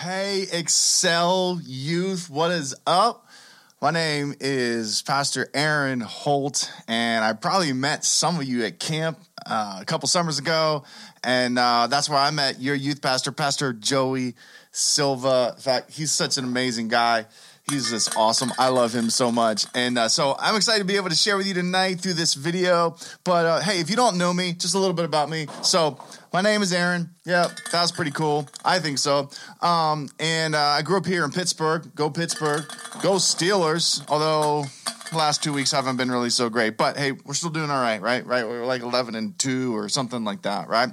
Hey, Excel Youth, what is up? My name is Pastor Aaron Holt, and I probably met some of you at camp uh, a couple summers ago, and uh, that's where I met your youth pastor, Pastor Joey Silva. In fact, he's such an amazing guy. He's just awesome. I love him so much. And uh, so I'm excited to be able to share with you tonight through this video. But uh, hey, if you don't know me, just a little bit about me. So my name is Aaron. Yeah, that was pretty cool. I think so. Um, and uh, I grew up here in Pittsburgh. Go Pittsburgh. Go Steelers. Although the last two weeks haven't been really so great. But hey, we're still doing all right, right? Right? We're like 11 and 2 or something like that, right?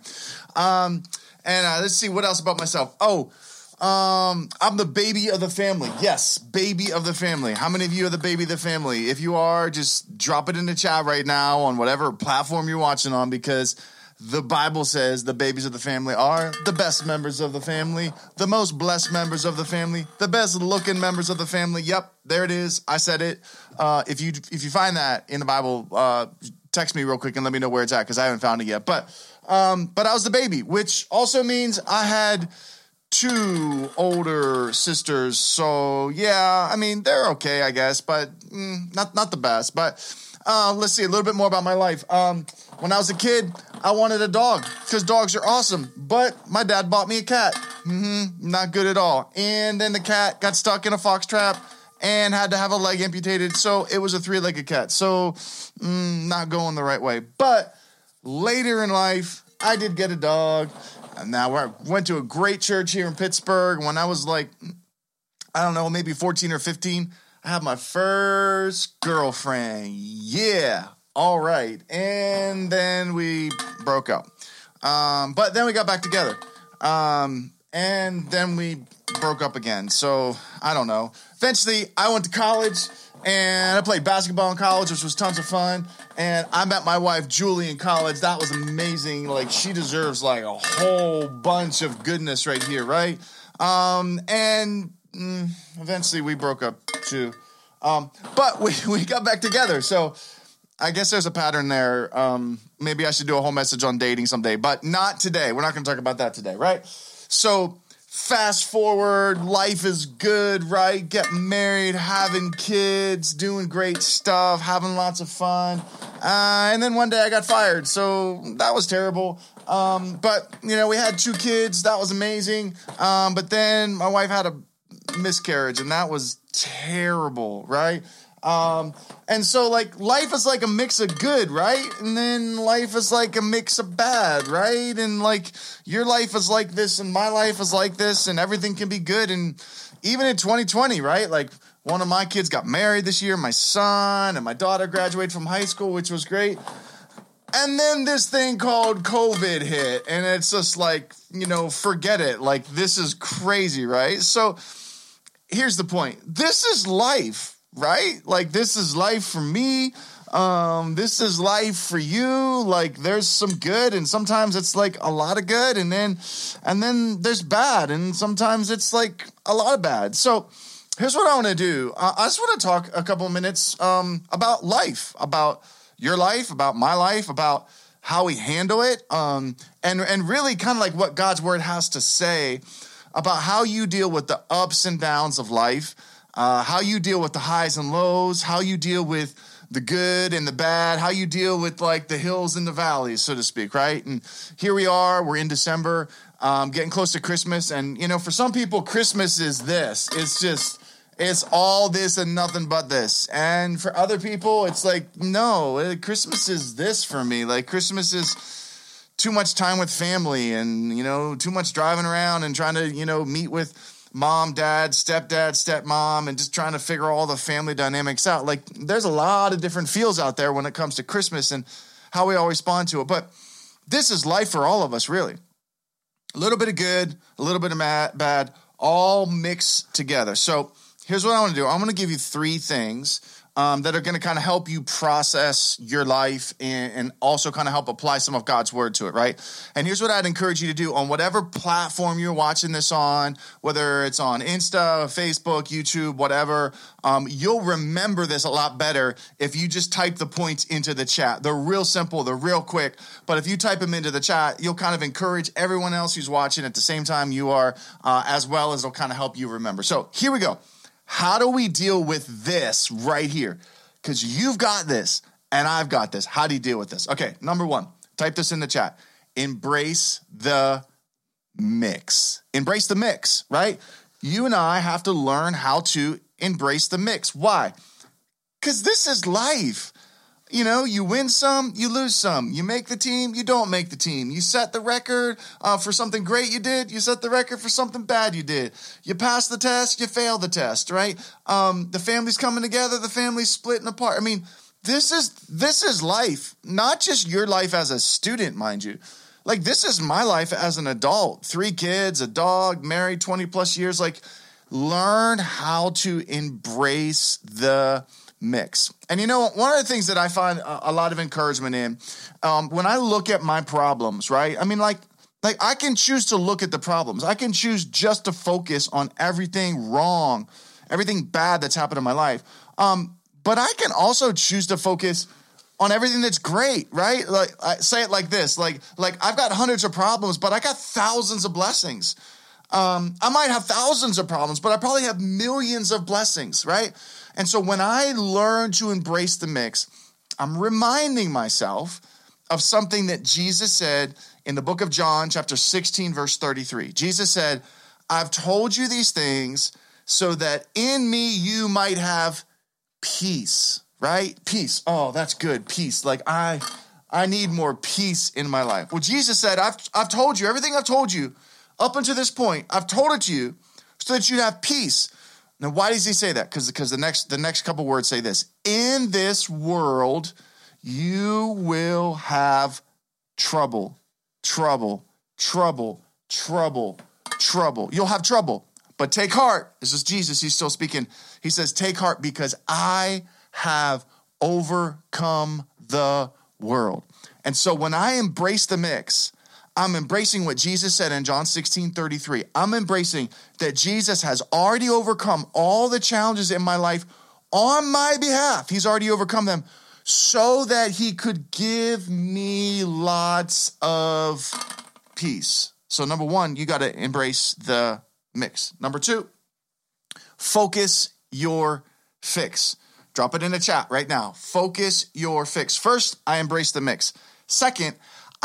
Um, and uh, let's see what else about myself. Oh, um, I'm the baby of the family. Yes, baby of the family. How many of you are the baby of the family? If you are, just drop it in the chat right now on whatever platform you're watching on because the Bible says the babies of the family are the best members of the family, the most blessed members of the family, the best looking members of the family. Yep, there it is. I said it. Uh, if you if you find that in the Bible, uh, text me real quick and let me know where it's at because I haven't found it yet. But um, but I was the baby, which also means I had two older sisters. So yeah, I mean they're okay, I guess, but mm, not not the best. But uh, let's see a little bit more about my life. Um, when I was a kid, I wanted a dog because dogs are awesome. But my dad bought me a cat. Mm-hmm, not good at all. And then the cat got stuck in a fox trap and had to have a leg amputated. So it was a three legged cat. So mm, not going the right way. But later in life, I did get a dog. Now I went to a great church here in Pittsburgh. When I was like, I don't know, maybe 14 or 15, I had my first girlfriend. Yeah, all right. And then we broke up. Um, but then we got back together. Um, and then we broke up again. So I don't know. Eventually, I went to college and I played basketball in college, which was tons of fun. And I met my wife Julie in college. That was amazing. Like she deserves like a whole bunch of goodness right here, right? Um, and mm, eventually we broke up too. Um, but we we got back together. So I guess there's a pattern there. Um, maybe I should do a whole message on dating someday, but not today. We're not going to talk about that today, right? So fast forward, life is good, right? Get married, having kids, doing great stuff, having lots of fun. Uh, and then one day I got fired, so that was terrible. Um, but, you know, we had two kids, that was amazing. Um, but then my wife had a miscarriage, and that was terrible, right? Um, and so like life is like a mix of good, right? And then life is like a mix of bad, right? And like your life is like this and my life is like this and everything can be good. And even in 2020, right? Like one of my kids got married this year, my son, and my daughter graduated from high school, which was great. And then this thing called COVID hit, and it's just like, you know, forget it. Like, this is crazy, right? So, here's the point this is life right? Like this is life for me. Um, this is life for you. Like there's some good, and sometimes it's like a lot of good, and then and then there's bad, and sometimes it's like a lot of bad. So here's what I want to do. Uh, I just want to talk a couple minutes um, about life, about your life, about my life, about how we handle it, um, and and really kind of like what God's word has to say about how you deal with the ups and downs of life uh, how you deal with the highs and lows, how you deal with the good and the bad, how you deal with like the hills and the valleys, so to speak, right? And here we are, we're in December, um, getting close to Christmas. And, you know, for some people, Christmas is this. It's just, it's all this and nothing but this. And for other people, it's like, no, uh, Christmas is this for me. Like, Christmas is too much time with family and, you know, too much driving around and trying to, you know, meet with mom, dad, stepdad, stepmom, and just trying to figure all the family dynamics out. Like there's a lot of different feels out there when it comes to Christmas and how we all respond to it. But this is life for all of us, really. A little bit of good, a little bit of bad, all mixed together. So here's what I want to do. I'm going to give you three things um, that are going to kind of help you process your life and, and also kind of help apply some of God's word to it, right? And here's what I'd encourage you to do on whatever platform you're watching this on, whether it's on Insta, Facebook, YouTube, whatever, um, you'll remember this a lot better if you just type the points into the chat. They're real simple, they're real quick, but if you type them into the chat, you'll kind of encourage everyone else who's watching at the same time you are, uh, as well as it'll kind of help you remember. So here we go. How do we deal with this right here? Because you've got this and I've got this. How do you deal with this? Okay, number one, type this in the chat. Embrace the mix. Embrace the mix, right? You and I have to learn how to embrace the mix. Why? Because this is life you know, you win some, you lose some. You make the team, you don't make the team. You set the record uh, for something great you did, you set the record for something bad you did. You pass the test, you fail the test, right? Um, the family's coming together, the family's splitting apart. I mean, this is this is life, not just your life as a student, mind you. Like this is my life as an adult. Three kids, a dog, married 20 plus years. Like, learn how to embrace the mix. And you know, one of the things that I find a, lot of encouragement in um, when I look at my problems, right? I mean, like, like I can choose to look at the problems. I can choose just to focus on everything wrong, everything bad that's happened in my life. Um, but I can also choose to focus on everything that's great, right? Like I say it like this, like like I've got hundreds of problems, but I got thousands of blessings. Um, I might have thousands of problems, but I probably have millions of blessings, right? And so when I learn to embrace the mix, I'm reminding myself of something that Jesus said in the book of John, chapter 16, verse 33. Jesus said, I've told you these things so that in me you might have peace, right? Peace. Oh, that's good. Peace. Like I I need more peace in my life. Well, Jesus said, I've I've told you everything I've told you up until this point. I've told it to you so that you have peace. Now, why does he say that? Because because the next the next couple words say this: In this world, you will have trouble, trouble, trouble, trouble, trouble. You'll have trouble, but take heart. This is Jesus. He's still speaking. He says, "Take heart, because I have overcome the world." And so when I embrace the mix, I'm embracing what Jesus said in John 16 33. I'm embracing that Jesus has already overcome all the challenges in my life on my behalf. He's already overcome them so that he could give me lots of peace. So, number one, you got to embrace the mix. Number two, focus your fix. Drop it in the chat right now. Focus your fix. First, I embrace the mix. Second,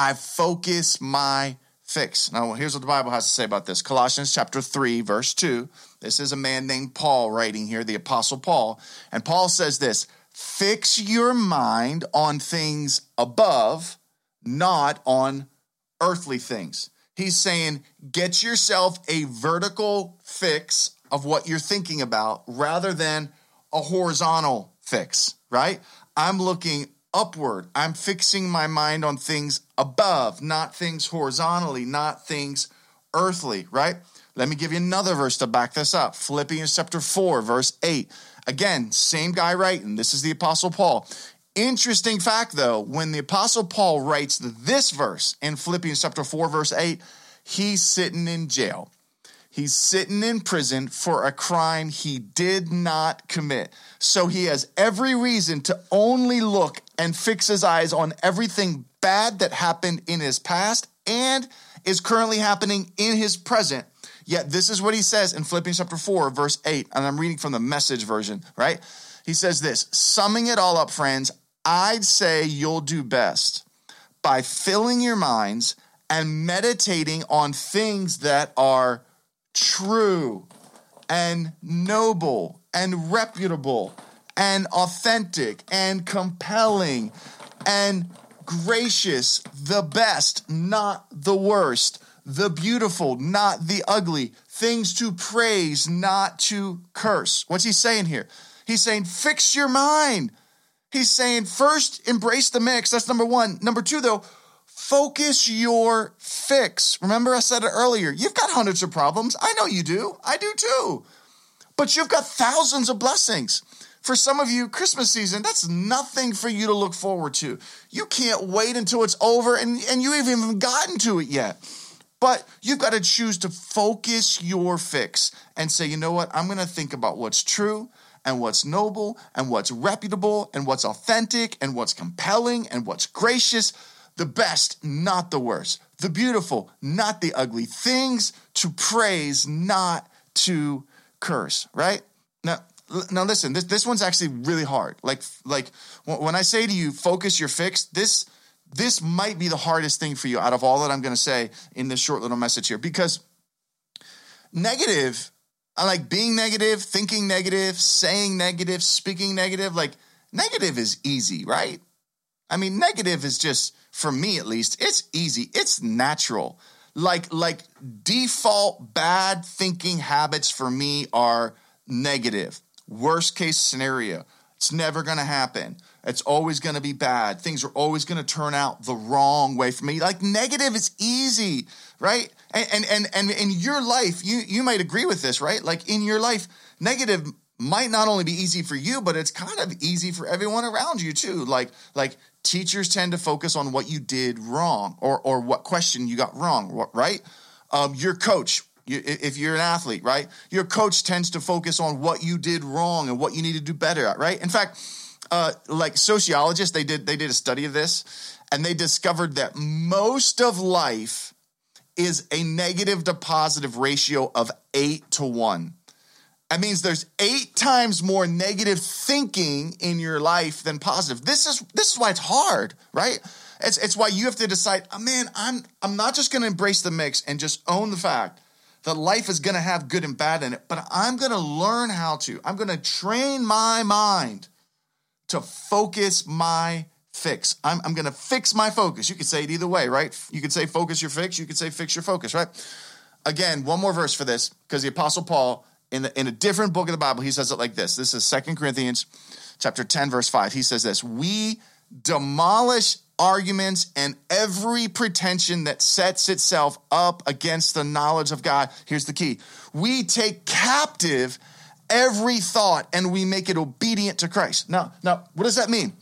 I focus my fix. Now, here's what the Bible has to say about this Colossians chapter 3, verse 2. This is a man named Paul writing here, the Apostle Paul. And Paul says this Fix your mind on things above, not on earthly things. He's saying, Get yourself a vertical fix of what you're thinking about rather than a horizontal fix, right? I'm looking upward. I'm fixing my mind on things above, not things horizontally, not things earthly, right? Let me give you another verse to back this up. Philippians chapter 4, verse 8. Again, same guy writing. This is the Apostle Paul. Interesting fact though, when the Apostle Paul writes this verse in Philippians chapter 4, verse 8, he's sitting in jail. He's sitting in prison for a crime he did not commit. So he has every reason to only look and fix his eyes on everything bad that happened in his past and is currently happening in his present. Yet this is what he says in Philippians chapter 4, verse 8, and I'm reading from the message version, right? He says this Summing it all up, friends, I'd say you'll do best by filling your minds and meditating on things that are true and noble and reputable and authentic and compelling and gracious, the best, not the worst, the beautiful, not the ugly, things to praise, not to curse. What's he saying here? He's saying, fix your mind. He's saying, first, embrace the mix. That's number one. Number two, though, Focus your fix. Remember, I said it earlier. You've got hundreds of problems. I know you do. I do too. But you've got thousands of blessings. For some of you, Christmas season, that's nothing for you to look forward to. You can't wait until it's over and, and you haven't even gotten to it yet. But you've got to choose to focus your fix and say, you know what? I'm going to think about what's true and what's noble and what's reputable and what's authentic and what's compelling and what's gracious. The best, not the worst. The beautiful, not the ugly. Things to praise, not to curse, right? Now, now listen, this, this one's actually really hard. Like, like when I say to you, focus your fix, this this might be the hardest thing for you out of all that I'm going to say in this short little message here because negative, I like being negative, thinking negative, saying negative, speaking negative. Like negative is easy, right? I mean, negative is just for me at least, it's easy. It's natural. Like like default bad thinking habits for me are negative. Worst case scenario. It's never going to happen. It's always going to be bad. Things are always going to turn out the wrong way for me. Like negative is easy, right? And and and, and in your life, you you might agree with this, right? Like in your life, negative might not only be easy for you, but it's kind of easy for everyone around you too. Like like teachers tend to focus on what you did wrong or or what question you got wrong, right? Um, your coach if you're an athlete, right? Your coach tends to focus on what you did wrong and what you need to do better at, right? In fact, uh, like sociologists, they did they did a study of this, and they discovered that most of life is a negative to positive ratio of eight to one. That means there's eight times more negative thinking in your life than positive. This is this is why it's hard, right? It's it's why you have to decide, oh, man, I'm I'm not just gonna embrace the mix and just own the fact that life is gonna have good and bad in it, but I'm gonna learn how to. I'm gonna train my mind to focus my fix. I'm, I'm going to fix my focus. You could say it either way, right? You could say focus your fix. You could say fix your focus, right? Again, one more verse for this because the Apostle Paul, in, the, in a different book of the Bible, he says it like this. This is Second Corinthians chapter 10, verse 5. He says this We demolish arguments and every pretension that sets itself up against the knowledge of God. Here's the key we take captive every thought and we make it obedient to Christ. Now, now, what does that mean?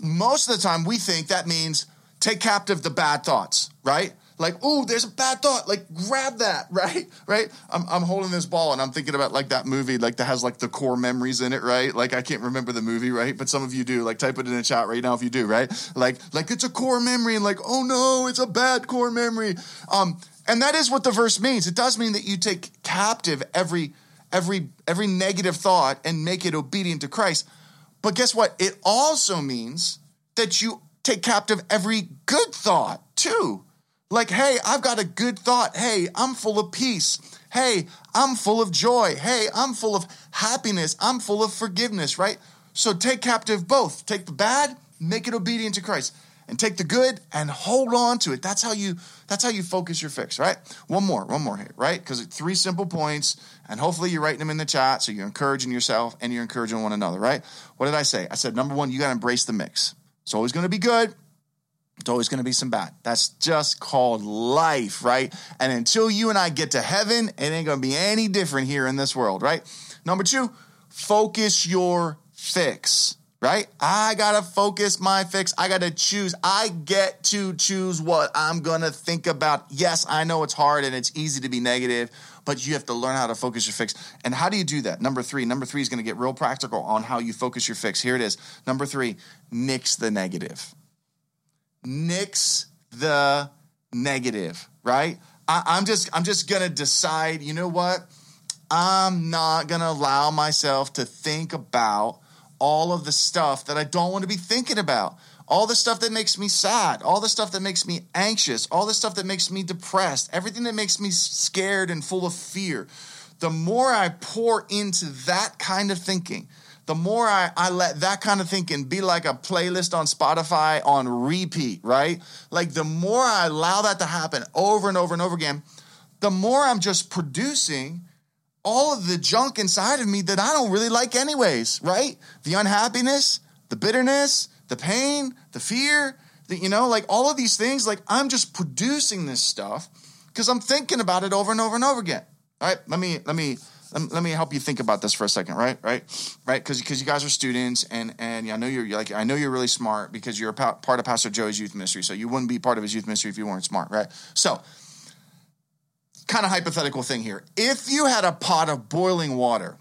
Most of the time we think that means take captive the bad thoughts, right? Like, oh, there's a bad thought. Like, grab that, right? Right? I'm, I'm holding this ball and I'm thinking about like that movie, like that has like the core memories in it, right? Like, I can't remember the movie, right? But some of you do. Like, type it in the chat right now if you do, right? Like, like it's a core memory and like, oh no, it's a bad core memory. Um, and that is what the verse means. It does mean that you take captive every every every negative thought and make it obedient to Christ. But guess what? It also means that you take captive every good thought too. Like, hey, I've got a good thought. Hey, I'm full of peace. Hey, I'm full of joy. Hey, I'm full of happiness. I'm full of forgiveness, right? So take captive both. Take the bad, make it obedient to Christ and take the good and hold on to it. That's how you that's how you focus your fix, right? One more, one more here, right? Because three simple points, and hopefully you're writing them in the chat, so you're encouraging yourself and you're encouraging one another, right? What did I say? I said number one, you got to embrace the mix. It's always to be good. It's always going to be some bad. That's just called life, right? And until you and I get to heaven, it ain't going to be any different here in this world, right? Number two, focus your fix right? I gotta focus my fix. I gotta choose. I get to choose what I'm gonna think about. Yes, I know it's hard and it's easy to be negative, but you have to learn how to focus your fix. And how do you do that? Number three. Number three is gonna get real practical on how you focus your fix. Here it is. Number three, nix the negative. Nix the negative, right? I, I'm just I'm just gonna decide, you know what? I'm not gonna allow myself to think about all of the stuff that I don't want to be thinking about, all the stuff that makes me sad, all the stuff that makes me anxious, all the stuff that makes me depressed, everything that makes me scared and full of fear. The more I pour into that kind of thinking, the more I, I let that kind of thinking be like a playlist on Spotify on repeat, right? Like the more I allow that to happen over and over and over again, the more I'm just producing all of the junk inside of me that I don't really like, anyways, right? The unhappiness, the bitterness, the pain, the fear, the, you know, like all of these things, like I'm just producing this stuff because I'm thinking about it over and over and over again. All right, let me let me let, let me help you think about this for a second, right? Right? Right? Because because you guys are students, and and I know you're like I know you're really smart because you're pa- part of Pastor Joey's youth ministry, so you wouldn't be part of his youth ministry if you weren't smart, right? So, kind of hypothetical thing here. If you had a pot of boiling water,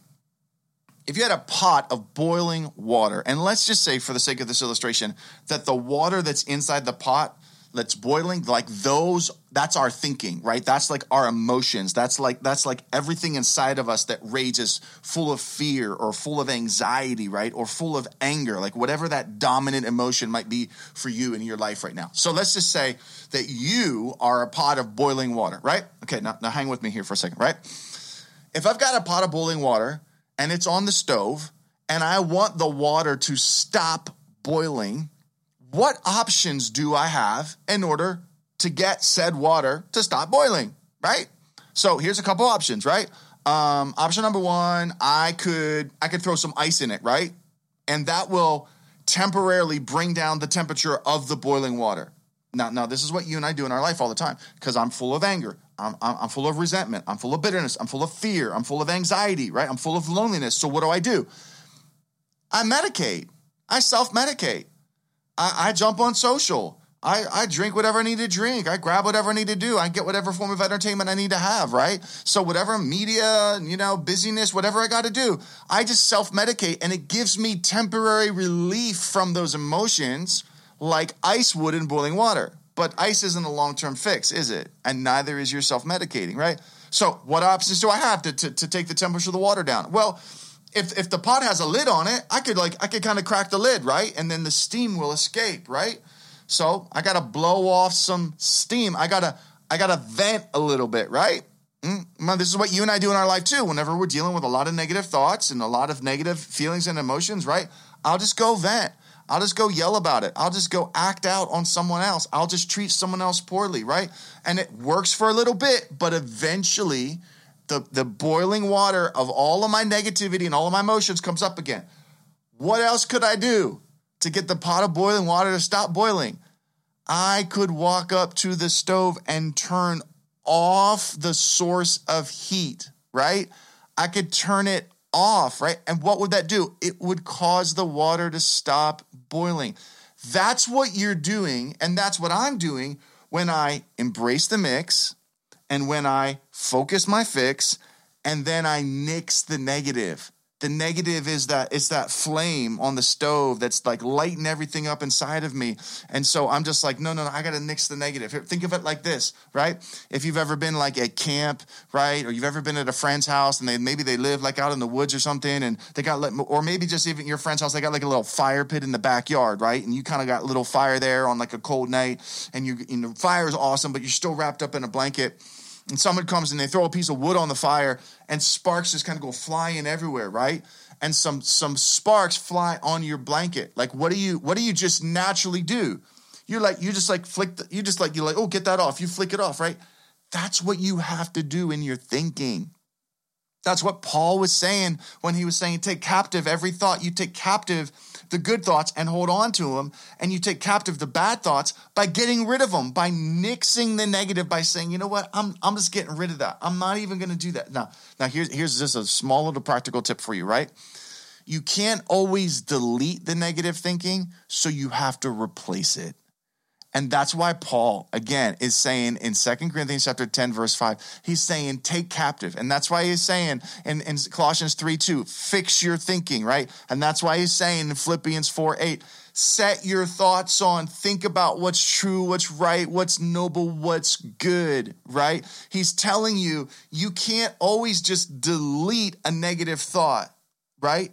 if you had a pot of boiling water, and let's just say for the sake of this illustration that the water that's inside the pot that's boiling like those that's our thinking right? That's like our emotions. That's like that's like everything inside of us that rages full of fear or full of anxiety right? Or full of anger like whatever that dominant emotion might be for you in your life right now. So let's just say that you are a pot of boiling water right? Okay now, now hang with me here for a second right? If i've got a pot of boiling water and it's on the stove and i want the water to stop boiling what options do I have in order to get said water to stop boiling, right? So here's a couple options, right? Um, option number one, I could I could throw some ice in it, right? And that will temporarily bring down the temperature of the boiling water. Now, now this is what you and I do in our life all the time because I'm full of anger. I'm, I'm, I'm full of resentment. I'm full of bitterness. I'm full of fear. I'm full of anxiety, right? I'm full of loneliness. So what do I do? I medicate. I self medicate. I, I jump on social. I, I drink whatever I need to drink. I grab whatever I need to do. I get whatever form of entertainment I need to have, right? So whatever media, you know, busyness, whatever I got to do, I just self-medicate and it gives me temporary relief from those emotions like ice would in boiling water. But ice isn't a long-term fix, is it? And neither is your self-medicating, right? So what options do I have to, to, to take the temperature of the water down? Well, if if the pot has a lid on it, I could like I could kind of crack the lid, right? And then the steam will escape, right? So I gotta blow off some steam. I gotta I gotta vent a little bit, right? Mm, this is what you and I do in our life too. Whenever we're dealing with a lot of negative thoughts and a lot of negative feelings and emotions, right? I'll just go vent. I'll just go yell about it. I'll just go act out on someone else. I'll just treat someone else poorly, right? And it works for a little bit, but eventually the, the boiling water of all of my negativity and all of my emotions comes up again. What else could I do to get the pot of boiling water to stop boiling? I could walk up to the stove and turn off the source of heat, right? I could turn it off, right? And what would that do? It would cause the water to stop boiling. That's what you're doing, and that's what I'm doing when I embrace the mix and when I focus my fix and then I nix the negative. The negative is that it's that flame on the stove that's like lighting everything up inside of me. And so I'm just like, no, no, no, I got to nix the negative. Think of it like this, right? If you've ever been like at camp, right? Or you've ever been at a friend's house and they maybe they live like out in the woods or something and they got, like or maybe just even your friend's house, they got like a little fire pit in the backyard, right? And you kind of got a little fire there on like a cold night and you, you know, fire is awesome, but you're still wrapped up in a blanket and someone comes and they throw a piece of wood on the fire and sparks just kind of go flying everywhere right? And some some sparks fly on your blanket. Like what do you what do you just naturally do? You're like you just like flick the, you just like you're like oh get that off. You flick it off right? That's what you have to do in your thinking. That's what paul was saying when he was saying take captive every thought you take captive the good thoughts and hold on to them. And you take captive the bad thoughts by getting rid of them, by nixing the negative, by saying, you know what, I'm, I'm just getting rid of that. I'm not even going to do that. Now, now here's, here's just a small little practical tip for you, right? You can't always delete the negative thinking, so you have to replace it. And that's why Paul, again, is saying in Second Corinthians chapter 10, verse 5, he's saying, take captive. And that's why he's saying in, in Colossians 3, 2, fix your thinking, right? And that's why he's saying in Philippians 4, 8, set your thoughts on, think about what's true, what's right, what's noble, what's good, right? He's telling you, you can't always just delete a negative thought, right?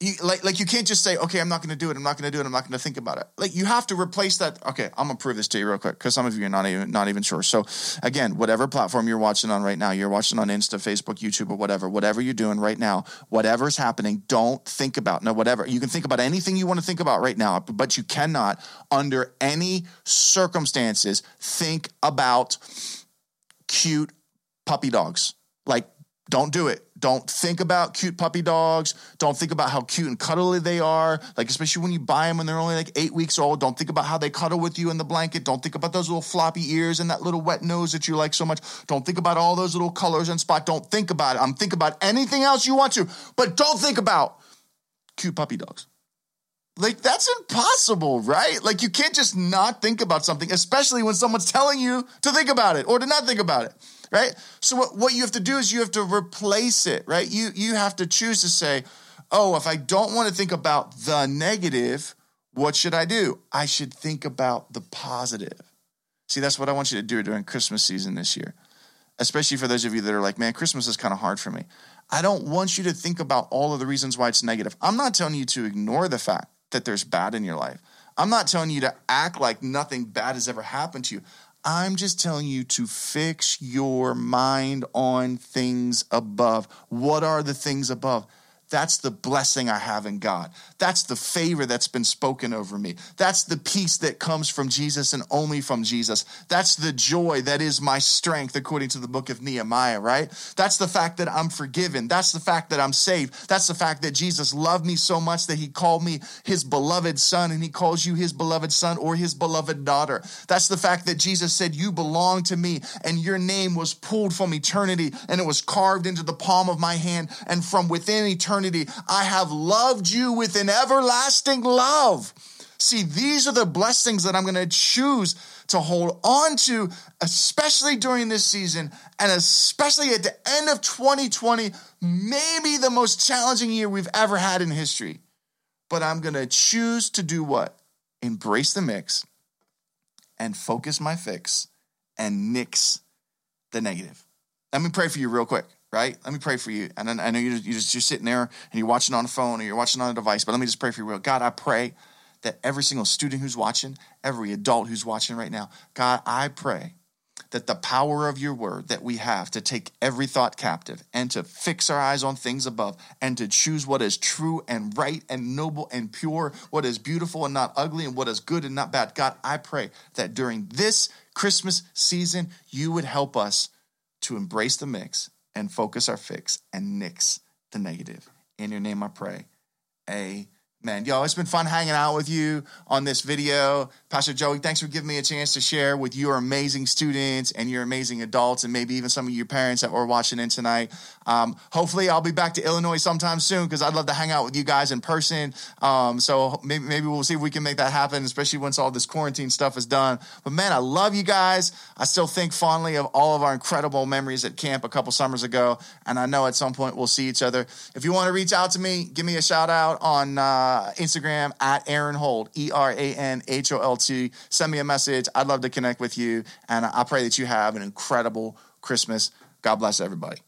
You, like like you can't just say okay i'm not going to do it i'm not going to do it i'm not going to think about it. Like you have to replace that okay i'm going to prove this to you real quick because some of you are not even not even sure. So again whatever platform you're watching on right now you're watching on insta facebook youtube or whatever whatever you're doing right now whatever's happening don't think about no whatever you can think about anything you want to think about right now but you cannot under any circumstances think about cute puppy dogs. Like don't do it. Don't think about cute puppy dogs. Don't think about how cute and cuddly they are. Like, especially when you buy them when they're only like eight weeks old. Don't think about how they cuddle with you in the blanket. Don't think about those little floppy ears and that little wet nose that you like so much. Don't think about all those little colors and spots. Don't think about it. I'm think about anything else you want to, but don't think about cute puppy dogs. Like, that's impossible, right? Like, you can't just not think about something, especially when someone's telling you to think about it or to not think about it right? So what, what you have to do is you have to replace it, right? You you have to choose to say, oh, if I don't want to think about the negative, what should I do? I should think about the positive. See, that's what I want you to do during Christmas season this year. Especially for those of you that are like, man, Christmas is kind of hard for me. I don't want you to think about all of the reasons why it's negative. I'm not telling you to ignore the fact that there's bad in your life. I'm not telling you to act like nothing bad has ever happened to you. I'm just telling you to fix your mind on things above. What are the things above? That's the blessing I have in God. That's the favor that's been spoken over me. That's the peace that comes from Jesus and only from Jesus. That's the joy that is my strength, according to the book of Nehemiah, right? That's the fact that I'm forgiven. That's the fact that I'm saved. That's the fact that Jesus loved me so much that he called me his beloved son and he calls you his beloved son or his beloved daughter. That's the fact that Jesus said, You belong to me and your name was pulled from eternity and it was carved into the palm of my hand and from within eternity eternity. I have loved you with an everlasting love. See, these are the blessings that I'm going to choose to hold on to, especially during this season, and especially at the end of 2020, maybe the most challenging year we've ever had in history. But I'm going to choose to do what? Embrace the mix and focus my fix and nix the negative. Let me pray for you real quick right? Let me pray for you. And I know you're just, you're sitting there and you're watching on a phone or you're watching on a device, but let me just pray for you. Real. God, I pray that every single student who's watching, every adult who's watching right now, God, I pray that the power of your word that we have to take every thought captive and to fix our eyes on things above and to choose what is true and right and noble and pure, what is beautiful and not ugly, and what is good and not bad. God, I pray that during this Christmas season, you would help us to embrace the mix and focus our fix and nix the negative. In your name I pray. Amen. Man, yo, it's been fun hanging out with you on this video. Pastor Joey, thanks for giving me a chance to share with your amazing students and your amazing adults, and maybe even some of your parents that were watching in tonight. Um, hopefully, I'll be back to Illinois sometime soon because I'd love to hang out with you guys in person. Um, so maybe, maybe we'll see if we can make that happen, especially once all this quarantine stuff is done. But man, I love you guys. I still think fondly of all of our incredible memories at camp a couple summers ago, and I know at some point we'll see each other. If you want to reach out to me, give me a shout out on. Uh, uh, Instagram at Aaron Holt, E R A N H O L T. Send me a message. I'd love to connect with you. And I pray that you have an incredible Christmas. God bless everybody.